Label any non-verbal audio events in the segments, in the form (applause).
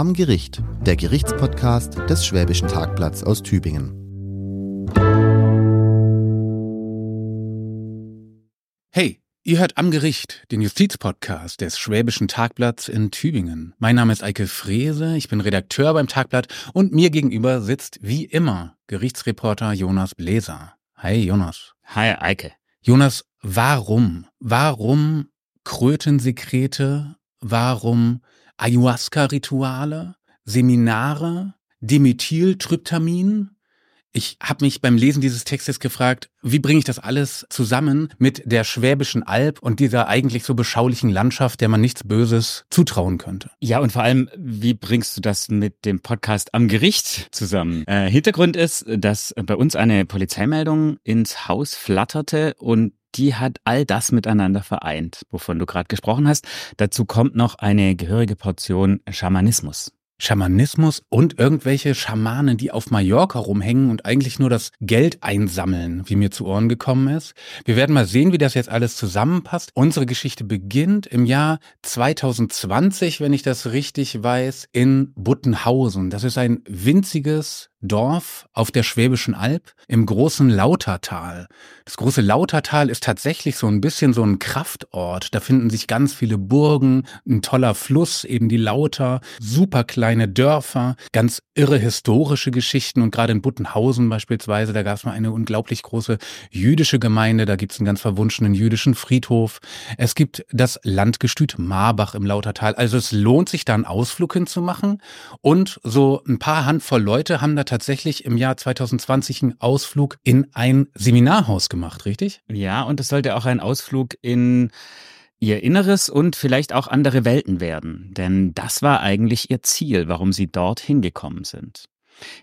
Am Gericht, der Gerichtspodcast des Schwäbischen Tagblatts aus Tübingen. Hey, ihr hört Am Gericht, den Justizpodcast des Schwäbischen Tagblatts in Tübingen. Mein Name ist Eike Frese, ich bin Redakteur beim Tagblatt und mir gegenüber sitzt wie immer Gerichtsreporter Jonas Bläser. Hi Jonas. Hi Eike. Jonas, warum? Warum Krötensekrete? Warum Ayahuasca-Rituale, Seminare, Dimethyltryptamin. Ich habe mich beim Lesen dieses Textes gefragt, wie bringe ich das alles zusammen mit der Schwäbischen Alb und dieser eigentlich so beschaulichen Landschaft, der man nichts Böses zutrauen könnte? Ja, und vor allem, wie bringst du das mit dem Podcast am Gericht zusammen? Äh, Hintergrund ist, dass bei uns eine Polizeimeldung ins Haus flatterte und die hat all das miteinander vereint, wovon du gerade gesprochen hast. Dazu kommt noch eine gehörige Portion Schamanismus. Schamanismus und irgendwelche Schamanen, die auf Mallorca rumhängen und eigentlich nur das Geld einsammeln, wie mir zu Ohren gekommen ist. Wir werden mal sehen, wie das jetzt alles zusammenpasst. Unsere Geschichte beginnt im Jahr 2020, wenn ich das richtig weiß, in Buttenhausen. Das ist ein winziges Dorf auf der Schwäbischen Alb im großen Lautertal. Das große Lautertal ist tatsächlich so ein bisschen so ein Kraftort. Da finden sich ganz viele Burgen, ein toller Fluss, eben die Lauter, super kleine Dörfer, ganz irre historische Geschichten und gerade in Buttenhausen beispielsweise, da gab es mal eine unglaublich große jüdische Gemeinde, da gibt es einen ganz verwunschenen jüdischen Friedhof. Es gibt das Landgestüt Marbach im Lautertal. Also es lohnt sich da einen Ausflug hinzumachen und so ein paar Handvoll Leute haben da tatsächlich im Jahr 2020 einen Ausflug in ein Seminarhaus gemacht, richtig? Ja, und es sollte auch ein Ausflug in ihr Inneres und vielleicht auch andere Welten werden. Denn das war eigentlich ihr Ziel, warum sie dort hingekommen sind.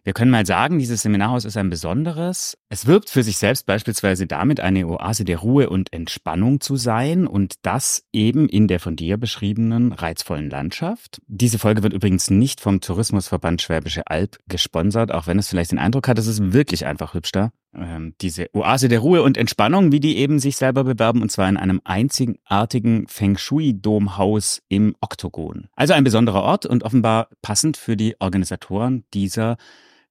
Wir können mal sagen, dieses Seminarhaus ist ein besonderes. Es wirbt für sich selbst beispielsweise damit, eine Oase der Ruhe und Entspannung zu sein und das eben in der von dir beschriebenen reizvollen Landschaft. Diese Folge wird übrigens nicht vom Tourismusverband Schwäbische Alb gesponsert, auch wenn es vielleicht den Eindruck hat, es ist wirklich einfach hübsch da. Ähm, diese Oase der Ruhe und Entspannung, wie die eben sich selber bewerben, und zwar in einem einzigartigen Feng Shui-Domhaus im Oktogon. Also ein besonderer Ort und offenbar passend für die Organisatoren dieser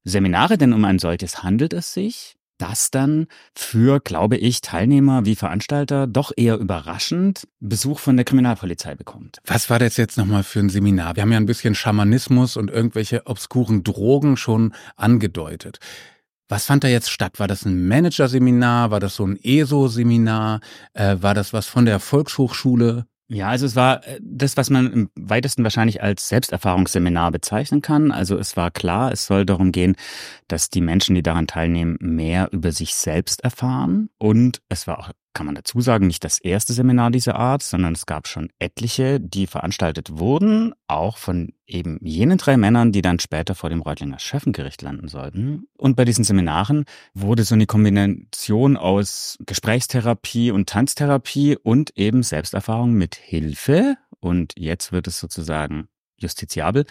Seminare, denn um ein solches handelt es sich das dann für, glaube ich, Teilnehmer wie Veranstalter doch eher überraschend Besuch von der Kriminalpolizei bekommt. Was war das jetzt nochmal für ein Seminar? Wir haben ja ein bisschen Schamanismus und irgendwelche obskuren Drogen schon angedeutet. Was fand da jetzt statt? War das ein Managerseminar? War das so ein ESO-Seminar? Äh, war das was von der Volkshochschule? Ja, also es war äh, das, was man im weitesten wahrscheinlich als Selbsterfahrungsseminar bezeichnen kann. Also es war klar, es soll darum gehen, dass die Menschen, die daran teilnehmen, mehr über sich selbst erfahren. Und es war auch kann man dazu sagen, nicht das erste Seminar dieser Art, sondern es gab schon etliche, die veranstaltet wurden, auch von eben jenen drei Männern, die dann später vor dem Reutlinger Schöffengericht landen sollten. Und bei diesen Seminaren wurde so eine Kombination aus Gesprächstherapie und Tanztherapie und eben Selbsterfahrung mit Hilfe, und jetzt wird es sozusagen justiziabel,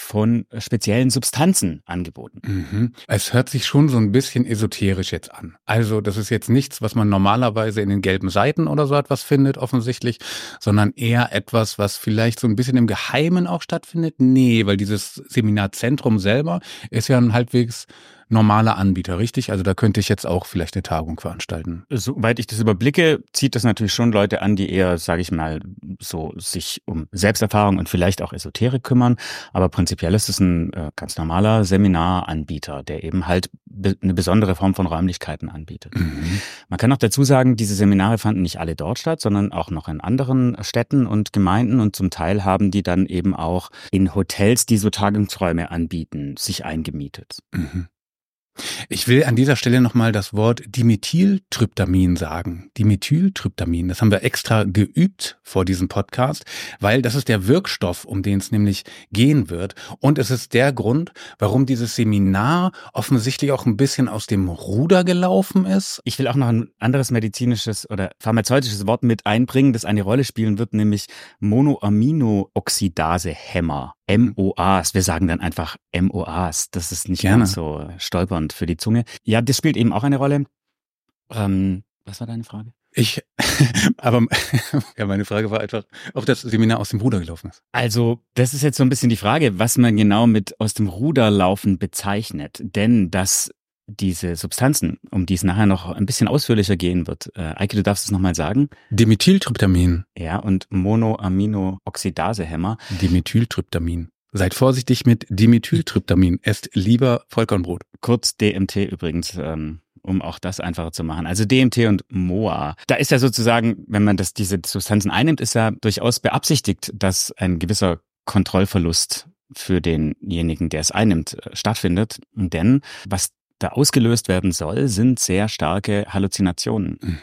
von speziellen Substanzen angeboten. Mhm. Es hört sich schon so ein bisschen esoterisch jetzt an. Also das ist jetzt nichts, was man normalerweise in den gelben Seiten oder so etwas findet, offensichtlich, sondern eher etwas, was vielleicht so ein bisschen im Geheimen auch stattfindet. Nee, weil dieses Seminarzentrum selber ist ja ein halbwegs normaler Anbieter, richtig? Also da könnte ich jetzt auch vielleicht eine Tagung veranstalten. Soweit ich das überblicke, zieht das natürlich schon Leute an, die eher, sage ich mal, so sich um Selbsterfahrung und vielleicht auch Esoterik kümmern. Aber prinzipiell ist es ein äh, ganz normaler Seminaranbieter, der eben halt be eine besondere Form von Räumlichkeiten anbietet. Mhm. Man kann auch dazu sagen, diese Seminare fanden nicht alle dort statt, sondern auch noch in anderen Städten und Gemeinden und zum Teil haben die dann eben auch in Hotels, die so Tagungsräume anbieten, sich eingemietet. Mhm. Ich will an dieser Stelle nochmal das Wort Dimethyltryptamin sagen. Dimethyltryptamin, das haben wir extra geübt vor diesem Podcast, weil das ist der Wirkstoff, um den es nämlich gehen wird. Und es ist der Grund, warum dieses Seminar offensichtlich auch ein bisschen aus dem Ruder gelaufen ist. Ich will auch noch ein anderes medizinisches oder pharmazeutisches Wort mit einbringen, das eine Rolle spielen wird, nämlich Monoaminooxidase-Hämmer. MOAs. Wir sagen dann einfach MOAs. Das ist nicht Gerne. ganz so stolpernd für die Zunge. Ja, das spielt eben auch eine Rolle. Ähm, was war deine Frage? Ich, (laughs) aber (laughs) ja, meine Frage war einfach, ob das Seminar aus dem Ruder gelaufen ist. Also, das ist jetzt so ein bisschen die Frage, was man genau mit aus dem Ruder laufen bezeichnet. Denn dass diese Substanzen, um die es nachher noch ein bisschen ausführlicher gehen wird. Äh, Eike, du darfst es nochmal sagen. Dimethyltryptamin. Ja, und Monoaminooxidasehemmer. Dimethyltryptamin. Seid vorsichtig mit Dimethyltryptamin. Esst lieber Vollkornbrot. Kurz DMT übrigens, ähm, um auch das einfacher zu machen. Also DMT und MOA. Da ist ja sozusagen, wenn man das, diese Substanzen einnimmt, ist ja durchaus beabsichtigt, dass ein gewisser Kontrollverlust für denjenigen, der es einnimmt, äh, stattfindet. Denn was da ausgelöst werden soll, sind sehr starke Halluzinationen, mhm.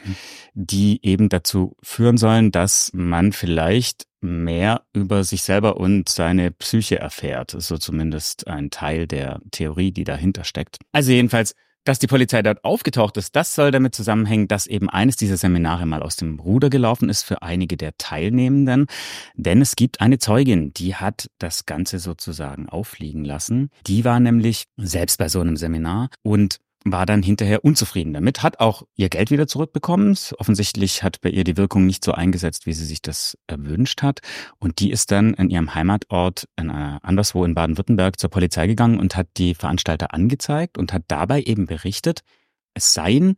die eben dazu führen sollen, dass man vielleicht mehr über sich selber und seine Psyche erfährt. So zumindest ein Teil der Theorie, die dahinter steckt. Also jedenfalls dass die Polizei dort aufgetaucht ist, das soll damit zusammenhängen, dass eben eines dieser Seminare mal aus dem Ruder gelaufen ist für einige der Teilnehmenden. Denn es gibt eine Zeugin, die hat das Ganze sozusagen auffliegen lassen. Die war nämlich selbst bei so einem Seminar und war dann hinterher unzufrieden damit, hat auch ihr Geld wieder zurückbekommen. Offensichtlich hat bei ihr die Wirkung nicht so eingesetzt, wie sie sich das erwünscht hat. Und die ist dann in ihrem Heimatort in, äh, anderswo in Baden-Württemberg zur Polizei gegangen und hat die Veranstalter angezeigt und hat dabei eben berichtet, es seien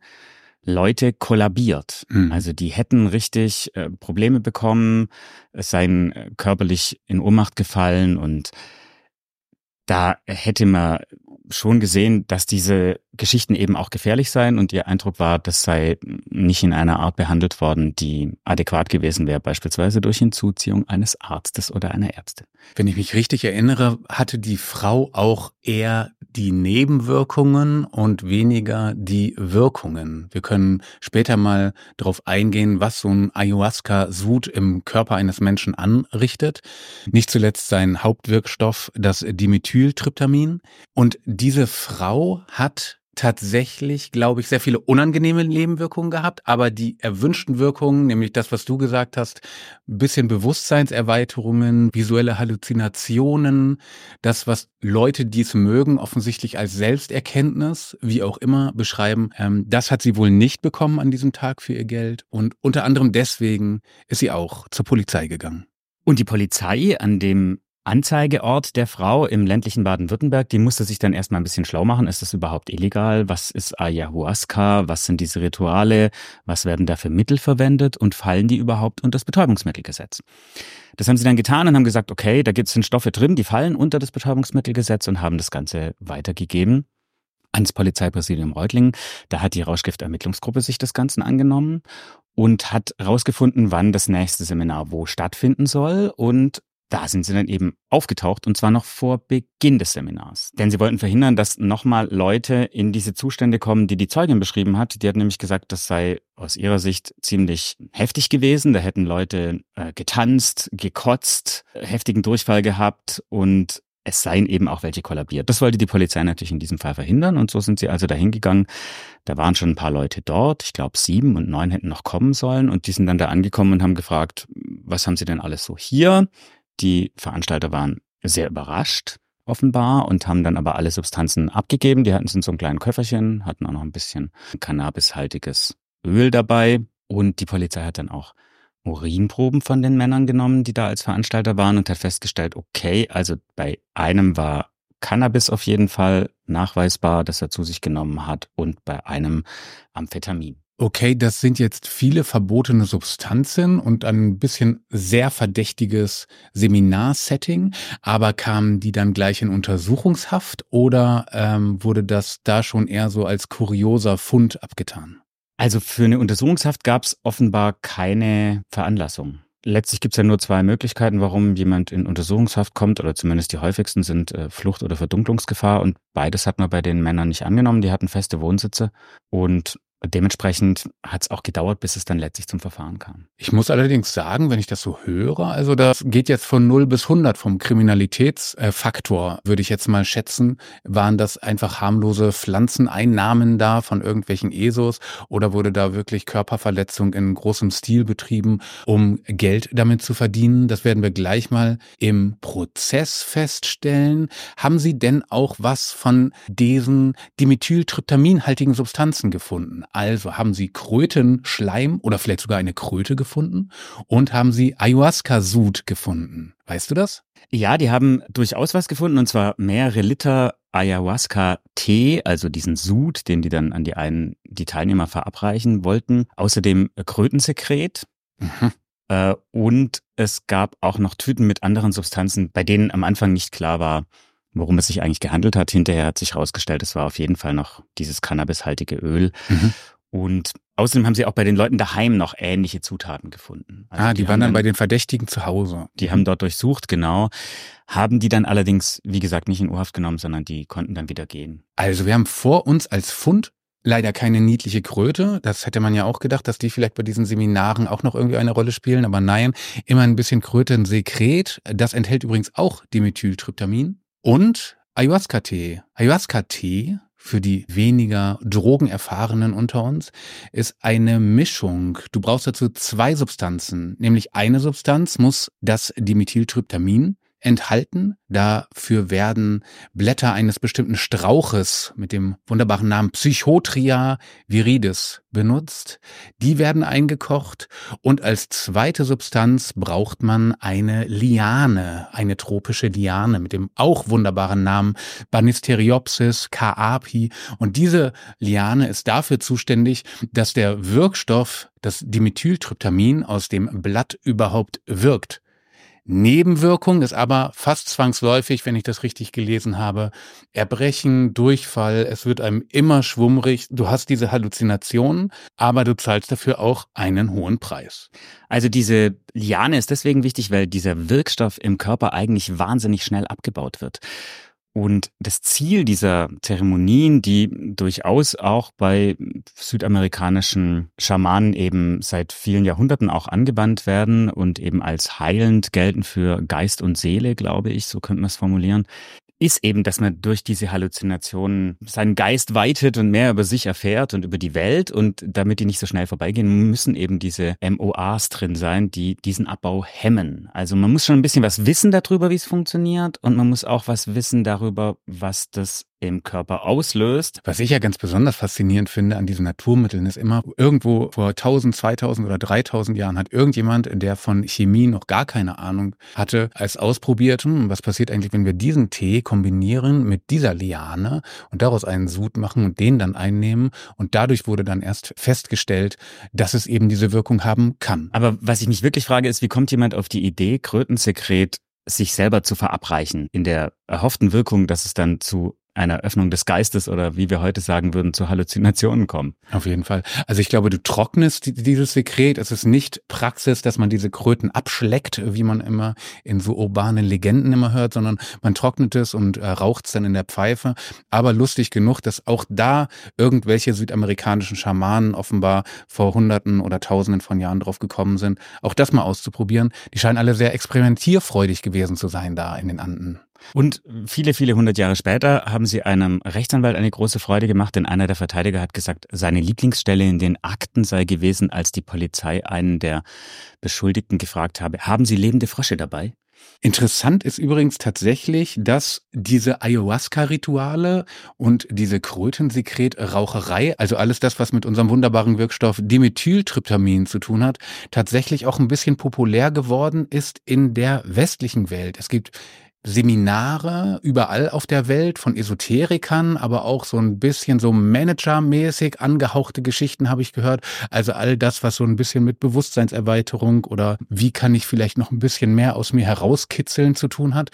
Leute kollabiert. Mhm. Also die hätten richtig äh, Probleme bekommen, es seien äh, körperlich in Ohnmacht gefallen und da hätte man schon gesehen, dass diese Geschichten eben auch gefährlich seien und ihr Eindruck war, das sei nicht in einer Art behandelt worden, die adäquat gewesen wäre, beispielsweise durch Hinzuziehung eines Arztes oder einer Ärztin. Wenn ich mich richtig erinnere, hatte die Frau auch eher die Nebenwirkungen und weniger die Wirkungen. Wir können später mal darauf eingehen, was so ein Ayahuasca-Sud im Körper eines Menschen anrichtet. Nicht zuletzt sein Hauptwirkstoff, das Dimethyltryptamin. Und diese Frau hat tatsächlich, glaube ich, sehr viele unangenehme Nebenwirkungen gehabt, aber die erwünschten Wirkungen, nämlich das, was du gesagt hast, ein bisschen Bewusstseinserweiterungen, visuelle Halluzinationen, das, was Leute, die es mögen, offensichtlich als Selbsterkenntnis, wie auch immer, beschreiben, ähm, das hat sie wohl nicht bekommen an diesem Tag für ihr Geld und unter anderem deswegen ist sie auch zur Polizei gegangen. Und die Polizei an dem Anzeigeort der Frau im ländlichen Baden-Württemberg, die musste sich dann erstmal ein bisschen schlau machen. Ist das überhaupt illegal? Was ist Ayahuasca? Was sind diese Rituale? Was werden da für Mittel verwendet? Und fallen die überhaupt unter das Betäubungsmittelgesetz? Das haben sie dann getan und haben gesagt, okay, da gibt es Stoffe drin, die fallen unter das Betäubungsmittelgesetz und haben das Ganze weitergegeben ans Polizeipräsidium Reutlingen. Da hat die Rauschgiftermittlungsgruppe sich das Ganze angenommen und hat herausgefunden, wann das nächste Seminar wo stattfinden soll und da sind sie dann eben aufgetaucht und zwar noch vor Beginn des Seminars. Denn sie wollten verhindern, dass nochmal Leute in diese Zustände kommen, die die Zeugin beschrieben hat. Die hat nämlich gesagt, das sei aus ihrer Sicht ziemlich heftig gewesen. Da hätten Leute äh, getanzt, gekotzt, heftigen Durchfall gehabt und es seien eben auch welche kollabiert. Das wollte die Polizei natürlich in diesem Fall verhindern und so sind sie also dahin gegangen. Da waren schon ein paar Leute dort, ich glaube sieben und neun hätten noch kommen sollen und die sind dann da angekommen und haben gefragt, was haben sie denn alles so hier? Die Veranstalter waren sehr überrascht offenbar und haben dann aber alle Substanzen abgegeben. Die hatten es in so einem kleinen Köfferchen, hatten auch noch ein bisschen cannabishaltiges Öl dabei und die Polizei hat dann auch Urinproben von den Männern genommen, die da als Veranstalter waren und hat festgestellt, okay, also bei einem war Cannabis auf jeden Fall nachweisbar, dass er zu sich genommen hat und bei einem Amphetamin. Okay, das sind jetzt viele verbotene Substanzen und ein bisschen sehr verdächtiges Seminarsetting, aber kamen die dann gleich in Untersuchungshaft oder ähm, wurde das da schon eher so als kurioser Fund abgetan? Also für eine Untersuchungshaft gab es offenbar keine Veranlassung. Letztlich gibt es ja nur zwei Möglichkeiten, warum jemand in Untersuchungshaft kommt, oder zumindest die häufigsten sind äh, Flucht oder Verdunklungsgefahr. Und beides hat man bei den Männern nicht angenommen. Die hatten feste Wohnsitze und Dementsprechend hat es auch gedauert, bis es dann letztlich zum Verfahren kam. Ich muss allerdings sagen, wenn ich das so höre, also das geht jetzt von 0 bis 100 vom Kriminalitätsfaktor, würde ich jetzt mal schätzen. Waren das einfach harmlose Pflanzeneinnahmen da von irgendwelchen ESOs oder wurde da wirklich Körperverletzung in großem Stil betrieben, um Geld damit zu verdienen? Das werden wir gleich mal im Prozess feststellen. Haben Sie denn auch was von diesen dimethyltryptaminhaltigen Substanzen gefunden? Also haben sie Krötenschleim oder vielleicht sogar eine Kröte gefunden und haben sie Ayahuasca-Sud gefunden. Weißt du das? Ja, die haben durchaus was gefunden und zwar mehrere Liter Ayahuasca-Tee, also diesen Sud, den die dann an die einen, die Teilnehmer verabreichen wollten. Außerdem Krötensekret. Mhm. Äh, und es gab auch noch Tüten mit anderen Substanzen, bei denen am Anfang nicht klar war, worum es sich eigentlich gehandelt hat. Hinterher hat sich herausgestellt, es war auf jeden Fall noch dieses cannabishaltige Öl. Mhm. Und außerdem haben sie auch bei den Leuten daheim noch ähnliche Zutaten gefunden. Also ah, die, die waren dann bei den Verdächtigen zu Hause. Die haben dort durchsucht, genau. Haben die dann allerdings, wie gesagt, nicht in Urhaft genommen, sondern die konnten dann wieder gehen. Also wir haben vor uns als Fund leider keine niedliche Kröte. Das hätte man ja auch gedacht, dass die vielleicht bei diesen Seminaren auch noch irgendwie eine Rolle spielen. Aber nein, immer ein bisschen Krötensekret. Das enthält übrigens auch Dimethyltryptamin und Ayahuasca-Tee. Ayahuasca-Tee für die weniger drogenerfahrenen unter uns ist eine Mischung. Du brauchst dazu zwei Substanzen, nämlich eine Substanz muss das Dimethyltryptamin enthalten. Dafür werden Blätter eines bestimmten Strauches mit dem wunderbaren Namen Psychotria viridis benutzt. Die werden eingekocht und als zweite Substanz braucht man eine Liane, eine tropische Liane mit dem auch wunderbaren Namen Banisteriopsis caapi. Und diese Liane ist dafür zuständig, dass der Wirkstoff, das Dimethyltryptamin aus dem Blatt überhaupt wirkt. Nebenwirkung ist aber fast zwangsläufig, wenn ich das richtig gelesen habe, Erbrechen, Durchfall, es wird einem immer schwummrig, du hast diese Halluzinationen, aber du zahlst dafür auch einen hohen Preis. Also diese Liane ist deswegen wichtig, weil dieser Wirkstoff im Körper eigentlich wahnsinnig schnell abgebaut wird. Und das Ziel dieser Zeremonien, die durchaus auch bei südamerikanischen Schamanen eben seit vielen Jahrhunderten auch angewandt werden und eben als heilend gelten für Geist und Seele, glaube ich, so könnte man es formulieren, ist eben, dass man durch diese Halluzinationen seinen Geist weitet und mehr über sich erfährt und über die Welt. Und damit die nicht so schnell vorbeigehen, müssen eben diese MOAs drin sein, die diesen Abbau hemmen. Also man muss schon ein bisschen was wissen darüber, wie es funktioniert. Und man muss auch was wissen darüber, was das im Körper auslöst. Was ich ja ganz besonders faszinierend finde an diesen Naturmitteln ist immer, irgendwo vor 1000, 2000 oder 3000 Jahren hat irgendjemand, der von Chemie noch gar keine Ahnung hatte, als ausprobiert, hm, was passiert eigentlich, wenn wir diesen Tee kombinieren mit dieser Liane und daraus einen Sud machen und den dann einnehmen. Und dadurch wurde dann erst festgestellt, dass es eben diese Wirkung haben kann. Aber was ich mich wirklich frage, ist, wie kommt jemand auf die Idee, Krötensekret sich selber zu verabreichen, in der erhofften Wirkung, dass es dann zu einer Öffnung des Geistes oder wie wir heute sagen würden, zu Halluzinationen kommen. Auf jeden Fall. Also ich glaube, du trocknest dieses Sekret. Es ist nicht Praxis, dass man diese Kröten abschleckt, wie man immer in so urbanen Legenden immer hört, sondern man trocknet es und äh, raucht es dann in der Pfeife. Aber lustig genug, dass auch da irgendwelche südamerikanischen Schamanen offenbar vor Hunderten oder Tausenden von Jahren drauf gekommen sind, auch das mal auszuprobieren. Die scheinen alle sehr experimentierfreudig gewesen zu sein da in den Anden. Und viele, viele hundert Jahre später haben sie einem Rechtsanwalt eine große Freude gemacht, denn einer der Verteidiger hat gesagt, seine Lieblingsstelle in den Akten sei gewesen, als die Polizei einen der Beschuldigten gefragt habe, haben Sie lebende Frösche dabei? Interessant ist übrigens tatsächlich, dass diese Ayahuasca-Rituale und diese Krötensekret-Raucherei, also alles das, was mit unserem wunderbaren Wirkstoff Dimethyltryptamin zu tun hat, tatsächlich auch ein bisschen populär geworden ist in der westlichen Welt. Es gibt Seminare überall auf der Welt von Esoterikern, aber auch so ein bisschen so managermäßig angehauchte Geschichten habe ich gehört. Also all das, was so ein bisschen mit Bewusstseinserweiterung oder wie kann ich vielleicht noch ein bisschen mehr aus mir herauskitzeln zu tun hat.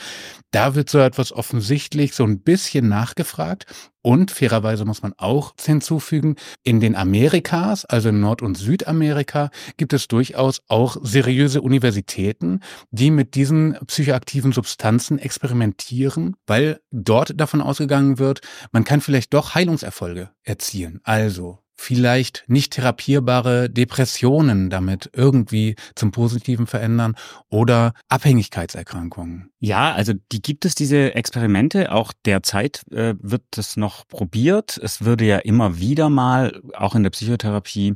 Da wird so etwas offensichtlich so ein bisschen nachgefragt. Und fairerweise muss man auch hinzufügen, in den Amerikas, also in Nord- und Südamerika, gibt es durchaus auch seriöse Universitäten, die mit diesen psychoaktiven Substanzen experimentieren, weil dort davon ausgegangen wird, man kann vielleicht doch Heilungserfolge erzielen. Also vielleicht nicht therapierbare Depressionen damit irgendwie zum Positiven verändern oder Abhängigkeitserkrankungen. Ja, also die gibt es, diese Experimente. Auch derzeit äh, wird das noch probiert. Es würde ja immer wieder mal, auch in der Psychotherapie,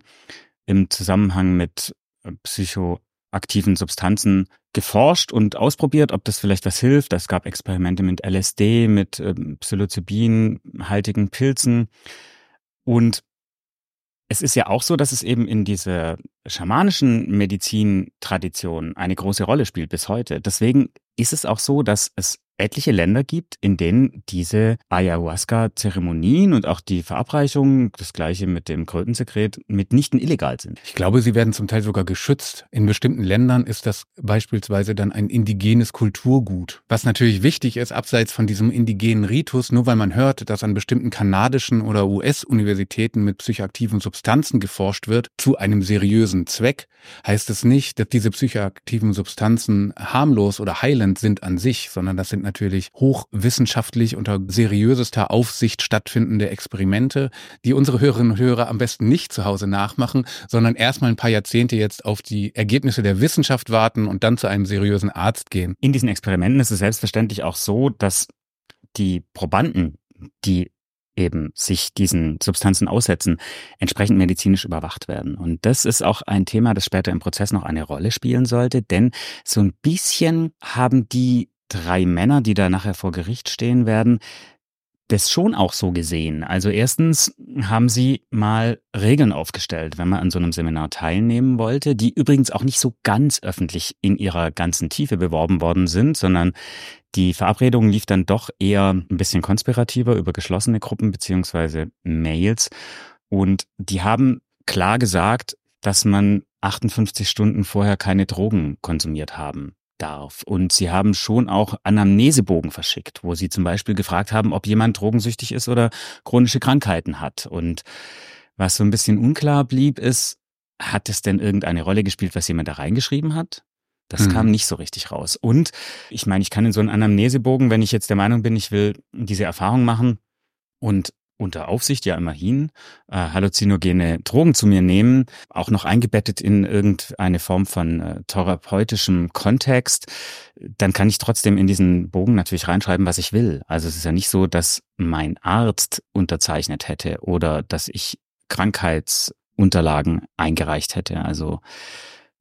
im Zusammenhang mit äh, psychoaktiven Substanzen geforscht und ausprobiert, ob das vielleicht was hilft. Es gab Experimente mit LSD, mit äh, Psilocybin-haltigen Pilzen. Und es ist ja auch so, dass es eben in dieser schamanischen Medizintradition eine große Rolle spielt bis heute. Deswegen ist es auch so, dass es etliche Länder gibt, in denen diese Ayahuasca-Zeremonien und auch die Verabreichung, das gleiche mit dem Krötensekret, mitnichten illegal sind. Ich glaube, sie werden zum Teil sogar geschützt. In bestimmten Ländern ist das beispielsweise dann ein indigenes Kulturgut. Was natürlich wichtig ist, abseits von diesem indigenen Ritus, nur weil man hört, dass an bestimmten kanadischen oder US-Universitäten mit psychoaktiven Substanzen geforscht wird, zu einem seriösen Zweck, heißt es nicht, dass diese psychoaktiven Substanzen harmlos oder heilend sind an sich, sondern das sind natürlich hochwissenschaftlich unter seriösester Aufsicht stattfindende Experimente, die unsere Hörerinnen und Hörer am besten nicht zu Hause nachmachen, sondern erstmal ein paar Jahrzehnte jetzt auf die Ergebnisse der Wissenschaft warten und dann zu einem seriösen Arzt gehen. In diesen Experimenten ist es selbstverständlich auch so, dass die Probanden, die eben sich diesen Substanzen aussetzen, entsprechend medizinisch überwacht werden. Und das ist auch ein Thema, das später im Prozess noch eine Rolle spielen sollte, denn so ein bisschen haben die drei Männer, die da nachher vor Gericht stehen werden, das schon auch so gesehen. Also erstens haben sie mal Regeln aufgestellt, wenn man an so einem Seminar teilnehmen wollte, die übrigens auch nicht so ganz öffentlich in ihrer ganzen Tiefe beworben worden sind, sondern die Verabredung lief dann doch eher ein bisschen konspirativer über geschlossene Gruppen beziehungsweise Mails. Und die haben klar gesagt, dass man 58 Stunden vorher keine Drogen konsumiert haben darf. Und sie haben schon auch Anamnesebogen verschickt, wo sie zum Beispiel gefragt haben, ob jemand drogensüchtig ist oder chronische Krankheiten hat. Und was so ein bisschen unklar blieb, ist, hat es denn irgendeine Rolle gespielt, was jemand da reingeschrieben hat? Das mhm. kam nicht so richtig raus. Und ich meine, ich kann in so einen Anamnesebogen, wenn ich jetzt der Meinung bin, ich will diese Erfahrung machen und unter Aufsicht ja immerhin äh, halluzinogene Drogen zu mir nehmen, auch noch eingebettet in irgendeine Form von äh, therapeutischem Kontext, dann kann ich trotzdem in diesen Bogen natürlich reinschreiben, was ich will. Also es ist ja nicht so, dass mein Arzt unterzeichnet hätte oder dass ich Krankheitsunterlagen eingereicht hätte. Also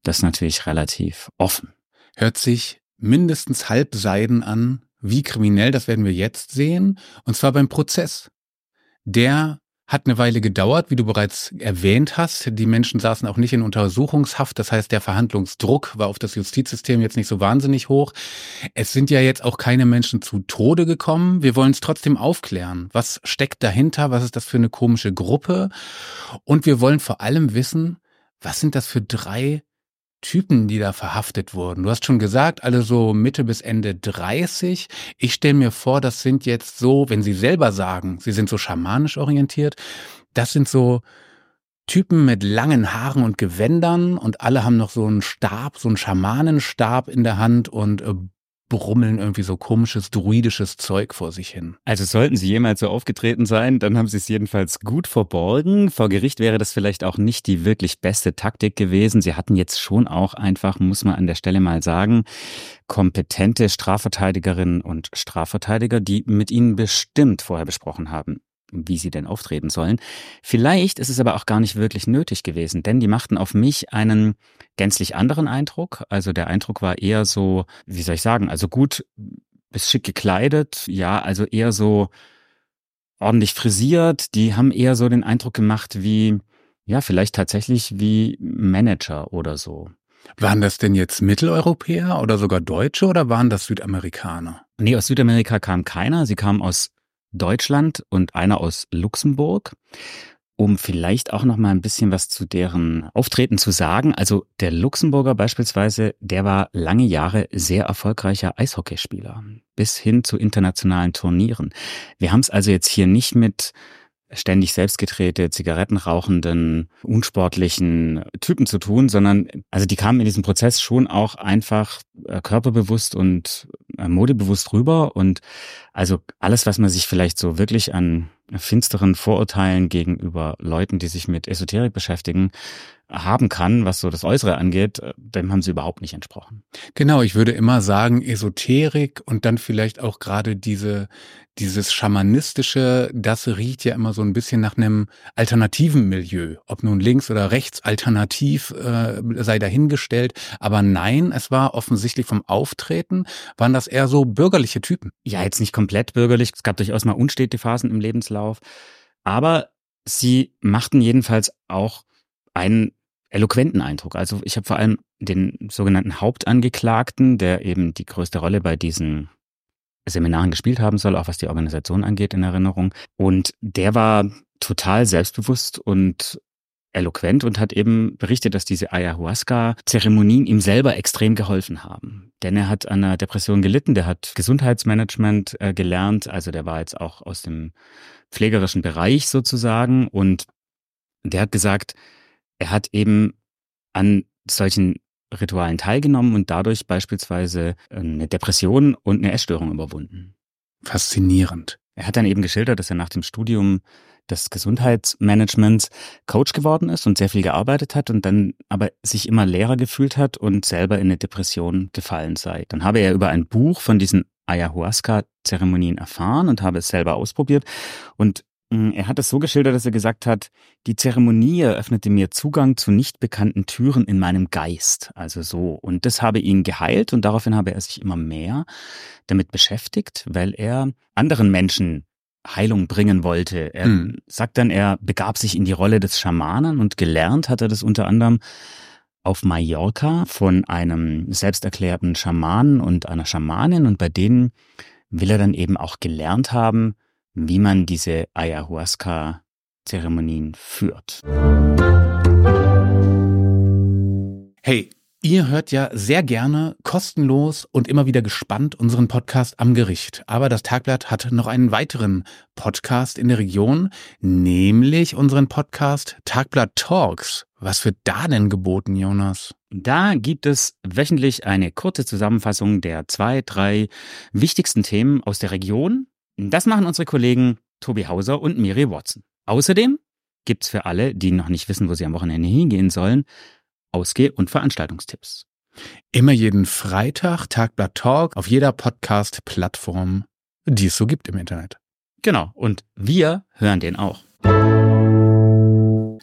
das ist natürlich relativ offen. Hört sich mindestens halbseiden an, wie kriminell, das werden wir jetzt sehen, und zwar beim Prozess der hat eine Weile gedauert, wie du bereits erwähnt hast. Die Menschen saßen auch nicht in Untersuchungshaft. Das heißt, der Verhandlungsdruck war auf das Justizsystem jetzt nicht so wahnsinnig hoch. Es sind ja jetzt auch keine Menschen zu Tode gekommen. Wir wollen es trotzdem aufklären. Was steckt dahinter? Was ist das für eine komische Gruppe? Und wir wollen vor allem wissen, was sind das für drei Typen, die da verhaftet wurden. Du hast schon gesagt, alle so Mitte bis Ende 30. Ich stelle mir vor, das sind jetzt so, wenn sie selber sagen, sie sind so schamanisch orientiert, das sind so Typen mit langen Haaren und Gewändern und alle haben noch so einen Stab, so einen Schamanenstab in der Hand und äh, brummeln irgendwie so komisches, druidisches Zeug vor sich hin. Also sollten sie jemals so aufgetreten sein, dann haben sie es jedenfalls gut verborgen. Vor Gericht wäre das vielleicht auch nicht die wirklich beste Taktik gewesen. Sie hatten jetzt schon auch einfach, muss man an der Stelle mal sagen, kompetente Strafverteidigerinnen und Strafverteidiger, die mit ihnen bestimmt vorher besprochen haben, wie sie denn auftreten sollen. Vielleicht ist es aber auch gar nicht wirklich nötig gewesen, denn die machten auf mich einen gänzlich anderen Eindruck. Also der Eindruck war eher so, wie soll ich sagen, also gut bis schick gekleidet, ja, also eher so ordentlich frisiert. Die haben eher so den Eindruck gemacht wie, ja, vielleicht tatsächlich wie Manager oder so. Waren das denn jetzt Mitteleuropäer oder sogar Deutsche oder waren das Südamerikaner? Nee, aus Südamerika kam keiner. Sie kamen aus Deutschland und einer aus Luxemburg. Um vielleicht auch noch mal ein bisschen was zu deren Auftreten zu sagen. Also der Luxemburger beispielsweise, der war lange Jahre sehr erfolgreicher Eishockeyspieler bis hin zu internationalen Turnieren. Wir haben es also jetzt hier nicht mit ständig selbstgedrehte, zigarettenrauchenden, unsportlichen Typen zu tun, sondern also die kamen in diesem Prozess schon auch einfach äh, körperbewusst und äh, modebewusst rüber. Und also alles, was man sich vielleicht so wirklich an finsteren Vorurteilen gegenüber Leuten, die sich mit Esoterik beschäftigen, haben kann, was so das Äußere angeht, äh, dem haben sie überhaupt nicht entsprochen. Genau, ich würde immer sagen, Esoterik und dann vielleicht auch gerade diese, dieses Schamanistische, das riecht ja immer so ein bisschen nach einem alternativen Milieu. Ob nun links oder rechts alternativ äh, sei dahingestellt. Aber nein, es war offensichtlich vom Auftreten, waren das eher so bürgerliche Typen. Ja, jetzt nicht komplett bürgerlich. Es gab durchaus mal unstete Phasen im Lebenslauf. Aber Sie machten jedenfalls auch einen eloquenten Eindruck. Also ich habe vor allem den sogenannten Hauptangeklagten, der eben die größte Rolle bei diesen Seminaren gespielt haben soll, auch was die Organisation angeht, in Erinnerung. Und der war total selbstbewusst und eloquent und hat eben berichtet, dass diese Ayahuasca-Zeremonien ihm selber extrem geholfen haben. Denn er hat an einer Depression gelitten, der hat Gesundheitsmanagement äh, gelernt, also der war jetzt auch aus dem pflegerischen Bereich sozusagen und der hat gesagt, er hat eben an solchen Ritualen teilgenommen und dadurch beispielsweise eine Depression und eine Essstörung überwunden. Faszinierend. Er hat dann eben geschildert, dass er nach dem Studium des Gesundheitsmanagements Coach geworden ist und sehr viel gearbeitet hat und dann aber sich immer leerer gefühlt hat und selber in eine Depression gefallen sei. Dann habe er über ein Buch von diesen Ayahuasca-Zeremonien erfahren und habe es selber ausprobiert und hm, er hat es so geschildert, dass er gesagt hat, die Zeremonie eröffnete mir Zugang zu nicht bekannten Türen in meinem Geist. Also so. Und das habe ihn geheilt und daraufhin habe er sich immer mehr damit beschäftigt, weil er anderen Menschen Heilung bringen wollte. Er hm. sagt dann, er begab sich in die Rolle des Schamanen und gelernt hat er das unter anderem auf Mallorca von einem selbsterklärten Schamanen und einer Schamanin und bei denen will er dann eben auch gelernt haben, wie man diese Ayahuasca-Zeremonien führt. Hey, Ihr hört ja sehr gerne kostenlos und immer wieder gespannt unseren Podcast am Gericht. Aber das Tagblatt hat noch einen weiteren Podcast in der Region, nämlich unseren Podcast Tagblatt Talks. Was wird da denn geboten, Jonas? Da gibt es wöchentlich eine kurze Zusammenfassung der zwei, drei wichtigsten Themen aus der Region das machen unsere Kollegen Tobi Hauser und Miri Watson. Außerdem gibt's für alle, die noch nicht wissen, wo sie am Wochenende hingehen sollen, Ausgeh- und Veranstaltungstipps. Immer jeden Freitag Tagblatt Talk auf jeder Podcast-Plattform, die es so gibt im Internet. Genau, und wir hören den auch.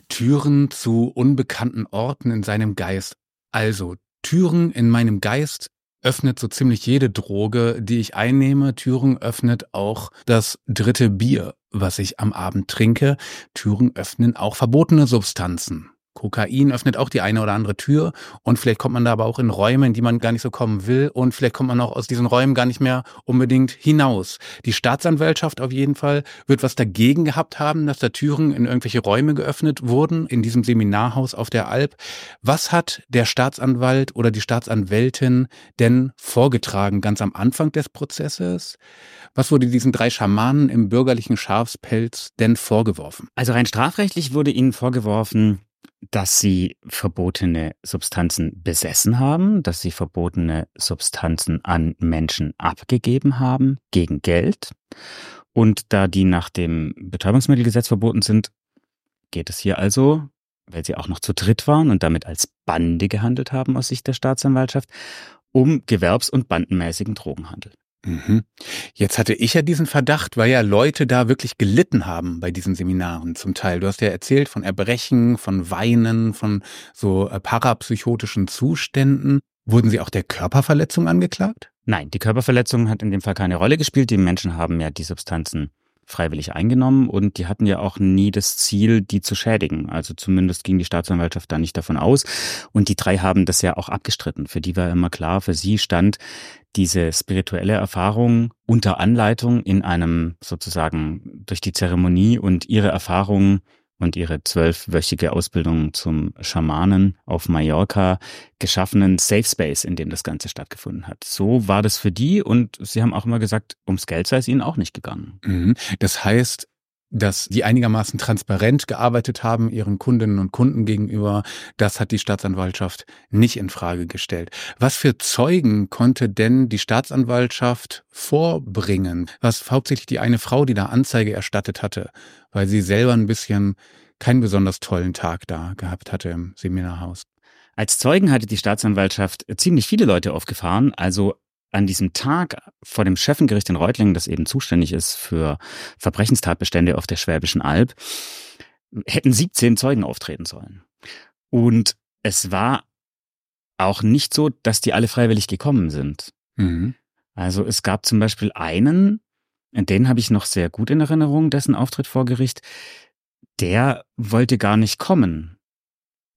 Türen zu unbekannten Orten in seinem Geist. Also Türen in meinem Geist öffnet so ziemlich jede Droge, die ich einnehme. Türen öffnet auch das dritte Bier, was ich am Abend trinke. Türen öffnen auch verbotene Substanzen. Kokain öffnet auch die eine oder andere Tür und vielleicht kommt man da aber auch in Räume, in die man gar nicht so kommen will und vielleicht kommt man auch aus diesen Räumen gar nicht mehr unbedingt hinaus. Die Staatsanwaltschaft auf jeden Fall wird was dagegen gehabt haben, dass da Türen in irgendwelche Räume geöffnet wurden, in diesem Seminarhaus auf der Alp. Was hat der Staatsanwalt oder die Staatsanwältin denn vorgetragen ganz am Anfang des Prozesses? Was wurde diesen drei Schamanen im bürgerlichen Schafspelz denn vorgeworfen? Also rein strafrechtlich wurde ihnen vorgeworfen, dass sie verbotene Substanzen besessen haben, dass sie verbotene Substanzen an Menschen abgegeben haben gegen Geld. Und da die nach dem Betäubungsmittelgesetz verboten sind, geht es hier also, weil sie auch noch zu dritt waren und damit als Bande gehandelt haben aus Sicht der Staatsanwaltschaft, um gewerbs- und bandenmäßigen Drogenhandel. Mhm. Jetzt hatte ich ja diesen Verdacht, weil ja Leute da wirklich gelitten haben bei diesen Seminaren zum Teil. Du hast ja erzählt von Erbrechen, von Weinen, von so äh, parapsychotischen Zuständen. Wurden sie auch der Körperverletzung angeklagt? Nein, die Körperverletzung hat in dem Fall keine Rolle gespielt. Die Menschen haben ja die Substanzen freiwillig eingenommen und die hatten ja auch nie das Ziel, die zu schädigen. Also zumindest ging die Staatsanwaltschaft da nicht davon aus. Und die drei haben das ja auch abgestritten. Für die war immer klar, für sie stand diese spirituelle Erfahrung unter Anleitung in einem sozusagen durch die Zeremonie und ihre Erfahrungen und ihre zwölfwöchige Ausbildung zum Schamanen auf Mallorca geschaffenen Safe Space, in dem das Ganze stattgefunden hat. So war das für die und sie haben auch immer gesagt, ums Geld sei es ihnen auch nicht gegangen. Mhm. Das heißt, dass die einigermaßen transparent gearbeitet haben ihren Kundinnen und Kunden gegenüber. Das hat die Staatsanwaltschaft nicht in Frage gestellt. Was für Zeugen konnte denn die Staatsanwaltschaft vorbringen? Was hauptsächlich die eine Frau, die da Anzeige erstattet hatte, weil sie selber ein bisschen keinen besonders tollen Tag da gehabt hatte im Seminarhaus. Als Zeugen hatte die Staatsanwaltschaft ziemlich viele Leute aufgefahren, also an diesem Tag vor dem Schöffengericht in Reutlingen, das eben zuständig ist für Verbrechenstatbestände auf der Schwäbischen Alb, hätten 17 Zeugen auftreten sollen. Und es war auch nicht so, dass die alle freiwillig gekommen sind. Mhm. Also es gab zum Beispiel einen, den habe ich noch sehr gut in Erinnerung, dessen Auftritt vor Gericht, der wollte gar nicht kommen.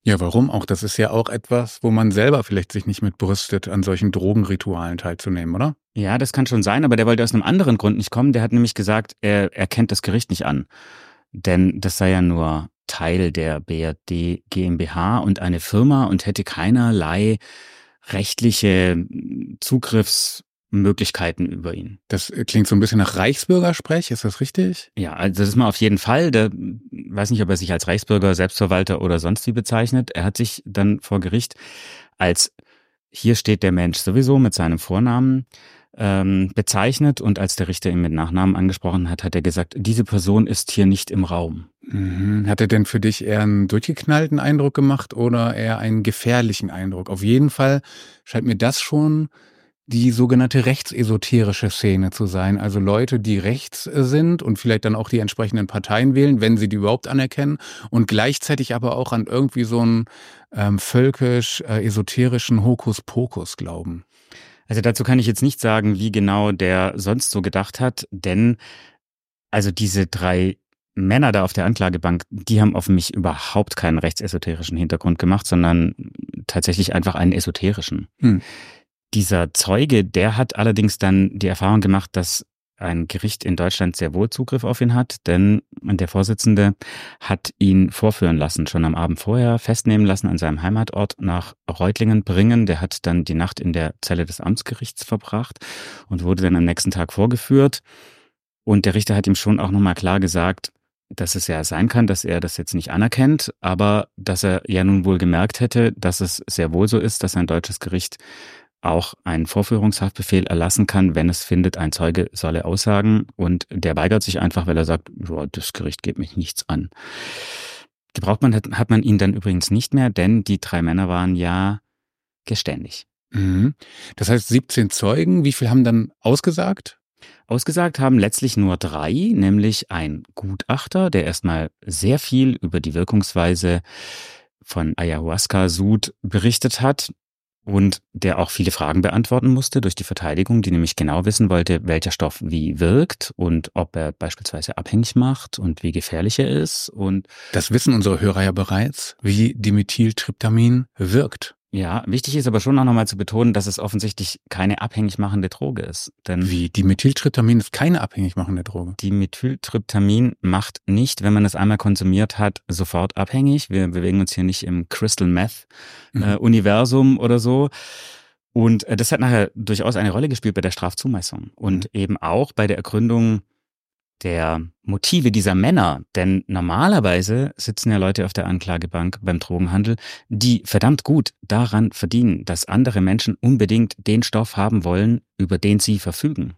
Ja, warum auch? Das ist ja auch etwas, wo man selber vielleicht sich nicht mit brüstet, an solchen Drogenritualen teilzunehmen, oder? Ja, das kann schon sein, aber der wollte aus einem anderen Grund nicht kommen. Der hat nämlich gesagt, er, er kennt das Gericht nicht an. Denn das sei ja nur Teil der BRD GmbH und eine Firma und hätte keinerlei rechtliche Zugriffsmöglichkeiten über ihn. Das klingt so ein bisschen nach Reichsbürgersprech, ist das richtig? Ja, also das ist mal auf jeden Fall. Der weiß nicht, ob er sich als Reichsbürger, Selbstverwalter oder sonst wie bezeichnet. Er hat sich dann vor Gericht als hier steht der Mensch sowieso mit seinem Vornamen ähm, bezeichnet und als der Richter ihn mit Nachnamen angesprochen hat, hat er gesagt, diese Person ist hier nicht im Raum. Mhm. Hat er denn für dich eher einen durchgeknallten Eindruck gemacht oder eher einen gefährlichen Eindruck? Auf jeden Fall scheint mir das schon die sogenannte rechtsesoterische Szene zu sein. Also Leute, die rechts sind und vielleicht dann auch die entsprechenden Parteien wählen, wenn sie die überhaupt anerkennen und gleichzeitig aber auch an irgendwie so einen ähm, völkisch-esoterischen äh, Hokuspokus glauben. Also dazu kann ich jetzt nicht sagen, wie genau der sonst so gedacht hat, denn also diese drei Männer da auf der Anklagebank, die haben auf mich überhaupt keinen rechtsesoterischen Hintergrund gemacht, sondern tatsächlich einfach einen esoterischen. Hm. Dieser Zeuge, der hat allerdings dann die Erfahrung gemacht, dass ein Gericht in Deutschland sehr wohl Zugriff auf ihn hat, denn der Vorsitzende hat ihn vorführen lassen, schon am Abend vorher festnehmen lassen an seinem Heimatort nach Reutlingen bringen. Der hat dann die Nacht in der Zelle des Amtsgerichts verbracht und wurde dann am nächsten Tag vorgeführt. Und der Richter hat ihm schon auch nochmal klar gesagt, dass es ja sein kann, dass er das jetzt nicht anerkennt, aber dass er ja nun wohl gemerkt hätte, dass es sehr wohl so ist, dass ein deutsches Gericht auch einen Vorführungshaftbefehl erlassen kann, wenn es findet, ein Zeuge solle aussagen und der weigert sich einfach, weil er sagt, das Gericht geht mich nichts an. Gebraucht man, hat man ihn dann übrigens nicht mehr, denn die drei Männer waren ja geständig. Mhm. Das heißt 17 Zeugen, wie viel haben dann ausgesagt? Ausgesagt haben letztlich nur drei, nämlich ein Gutachter, der erstmal sehr viel über die Wirkungsweise von Ayahuasca-Sud berichtet hat und der auch viele Fragen beantworten musste durch die Verteidigung, die nämlich genau wissen wollte, welcher Stoff wie wirkt und ob er beispielsweise abhängig macht und wie gefährlich er ist. Und das wissen unsere Hörer ja bereits, wie Dimethyltryptamin wirkt. Ja, wichtig ist aber schon auch nochmal zu betonen, dass es offensichtlich keine abhängig machende Droge ist. Denn Wie? Dimethyltryptamin ist keine abhängig machende Droge. Dimethyltryptamin macht nicht, wenn man es einmal konsumiert hat, sofort abhängig. Wir bewegen uns hier nicht im Crystal Meth mhm. äh, Universum oder so. Und äh, das hat nachher durchaus eine Rolle gespielt bei der Strafzumessung und mhm. eben auch bei der Ergründung der Motive dieser Männer, denn normalerweise sitzen ja Leute auf der Anklagebank beim Drogenhandel, die verdammt gut daran verdienen, dass andere Menschen unbedingt den Stoff haben wollen, über den sie verfügen.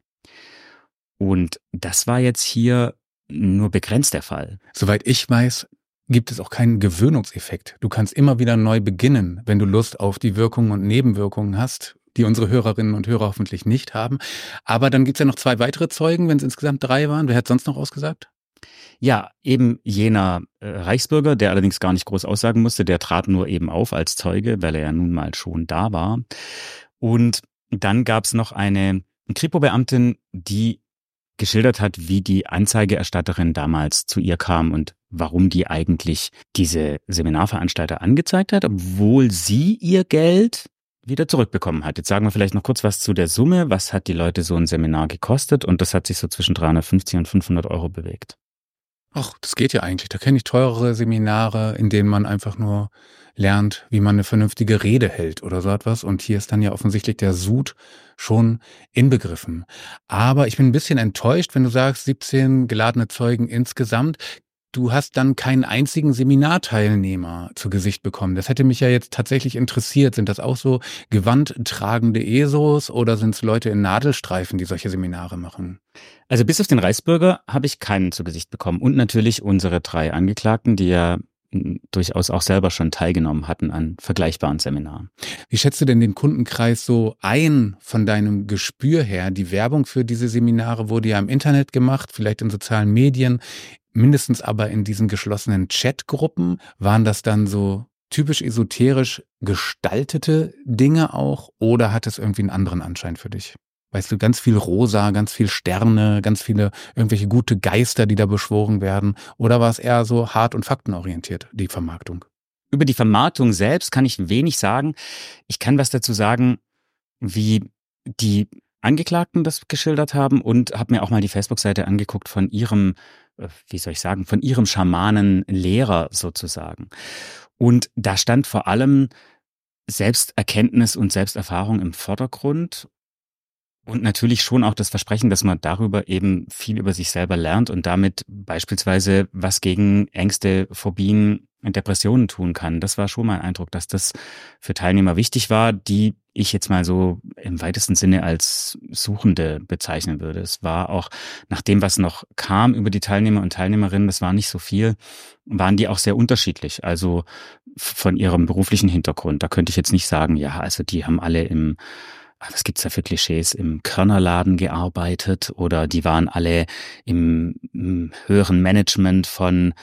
Und das war jetzt hier nur begrenzt der Fall. Soweit ich weiß, gibt es auch keinen Gewöhnungseffekt. Du kannst immer wieder neu beginnen, wenn du Lust auf die Wirkungen und Nebenwirkungen hast die unsere Hörerinnen und Hörer hoffentlich nicht haben. Aber dann gibt es ja noch zwei weitere Zeugen, wenn es insgesamt drei waren. Wer hat sonst noch ausgesagt? Ja, eben jener äh, Reichsbürger, der allerdings gar nicht groß aussagen musste, der trat nur eben auf als Zeuge, weil er ja nun mal schon da war. Und dann gab es noch eine Kripo-Beamtin, die geschildert hat, wie die Anzeigeerstatterin damals zu ihr kam und warum die eigentlich diese Seminarveranstalter angezeigt hat, obwohl sie ihr Geld wieder zurückbekommen hat. Jetzt sagen wir vielleicht noch kurz was zu der Summe. Was hat die Leute so ein Seminar gekostet? Und das hat sich so zwischen 350 und 500 Euro bewegt. Ach, das geht ja eigentlich. Da kenne ich teurere Seminare, in denen man einfach nur lernt, wie man eine vernünftige Rede hält oder so etwas. Und hier ist dann ja offensichtlich der Sud schon inbegriffen. Aber ich bin ein bisschen enttäuscht, wenn du sagst, 17 geladene Zeugen insgesamt. Du hast dann keinen einzigen Seminarteilnehmer zu Gesicht bekommen. Das hätte mich ja jetzt tatsächlich interessiert. Sind das auch so gewandtragende ESOs oder sind es Leute in Nadelstreifen, die solche Seminare machen? Also bis auf den Reichsbürger habe ich keinen zu Gesicht bekommen. Und natürlich unsere drei Angeklagten, die ja durchaus auch selber schon teilgenommen hatten an vergleichbaren Seminaren. Wie schätzt du denn den Kundenkreis so ein von deinem Gespür her? Die Werbung für diese Seminare wurde ja im Internet gemacht, vielleicht in sozialen Medien mindestens aber in diesen geschlossenen Chatgruppen, waren das dann so typisch esoterisch gestaltete Dinge auch oder hat es irgendwie einen anderen Anschein für dich? Weißt du, ganz viel Rosa, ganz viel Sterne, ganz viele irgendwelche gute Geister, die da beschworen werden? Oder war es eher so hart und faktenorientiert, die Vermarktung? Über die Vermarktung selbst kann ich wenig sagen. Ich kann was dazu sagen, wie die Angeklagten das geschildert haben und habe mir auch mal die Facebook-Seite angeguckt von ihrem, wie soll ich sagen, von ihrem Schamanen-Lehrer sozusagen. Und da stand vor allem Selbsterkenntnis und Selbsterfahrung im Vordergrund und natürlich schon auch das Versprechen, dass man darüber eben viel über sich selber lernt und damit beispielsweise was gegen Ängste, Phobien und Depressionen tun kann. Das war schon mein Eindruck, dass das für Teilnehmer wichtig war, die ich jetzt mal so im weitesten Sinne als Suchende bezeichnen würde. Es war auch nach dem, was noch kam über die Teilnehmer und Teilnehmerinnen, das war nicht so viel, waren die auch sehr unterschiedlich. Also von ihrem beruflichen Hintergrund. Da könnte ich jetzt nicht sagen, ja, also die haben alle im was gibt's da für Klischees, im Körnerladen gearbeitet oder die waren alle im, im höheren Management von,